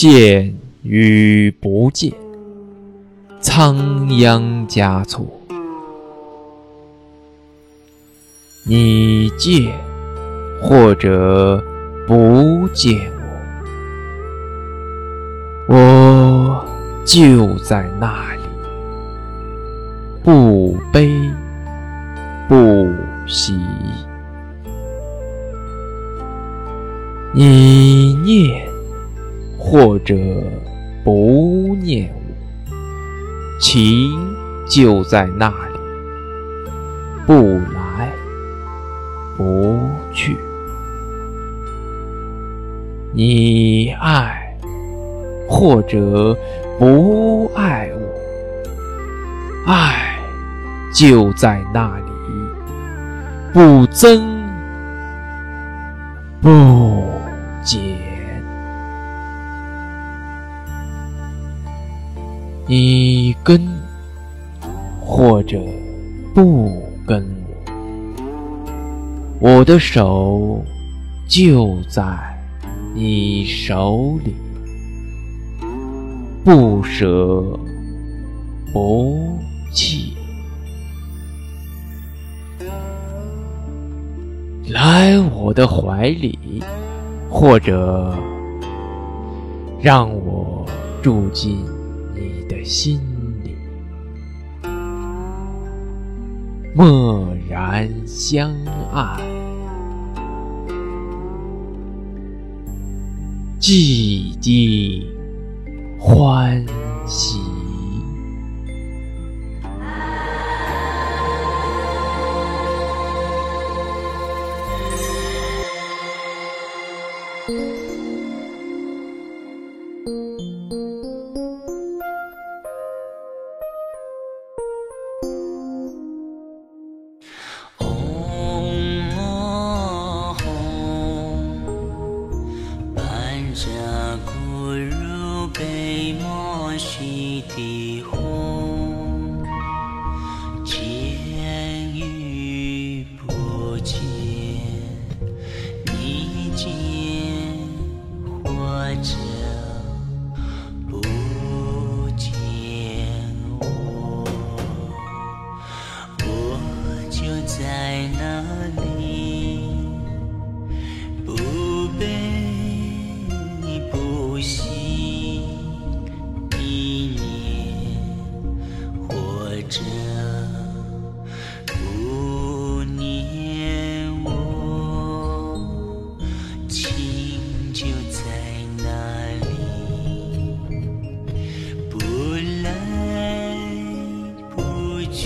见与不见，仓央嘉措。你见或者不见我，我就在那里，不悲不喜。你念或者不念我，情就在那里，不来不去。你爱或者不爱我，爱就在那里，不增不。你跟或者不跟我，我的手就在你手里，不舍不弃，来我的怀里。或者，让我住进心里，默然相爱，寂静欢喜。的红，见与不见，你见或见。着不念我，情就在那里，不来不去。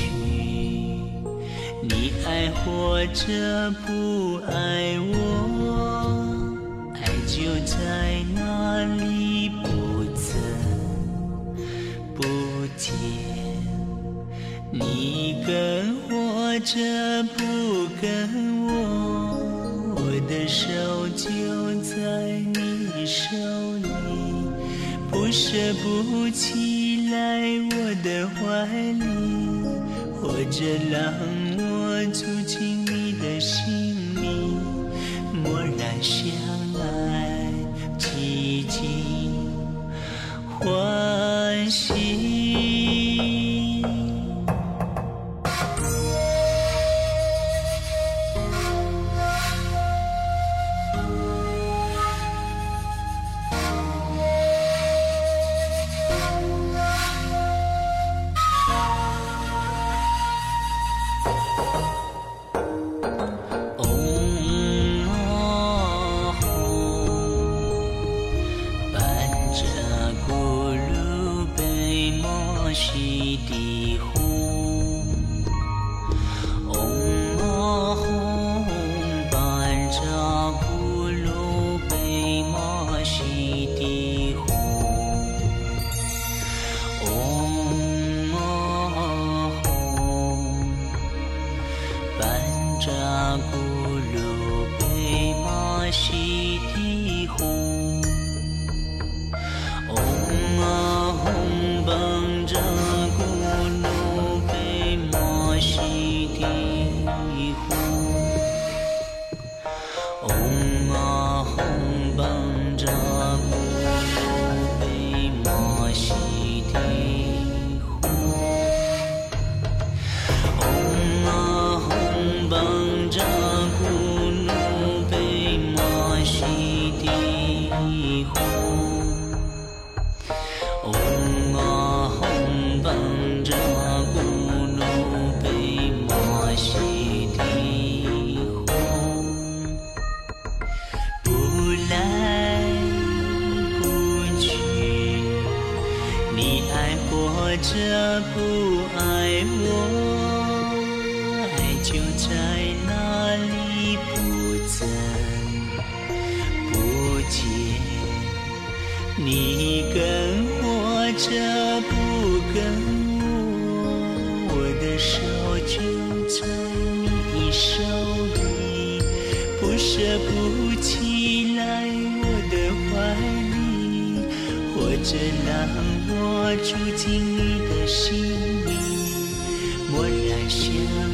你爱或者不爱我。着不跟我，我的手就在你手里，不舍不弃来我的怀里，或者让我。住进你的心西地吽，嗡嘛吽班扎咕噜贝玛西地吽，嗡嘛吽班扎咕噜贝嘛西地吽。Oh. 你爱或者不爱我爱就在那里不曾不见你跟或者不跟我我的手就在你的手里不舍不弃着让我住进你的心里，默然相。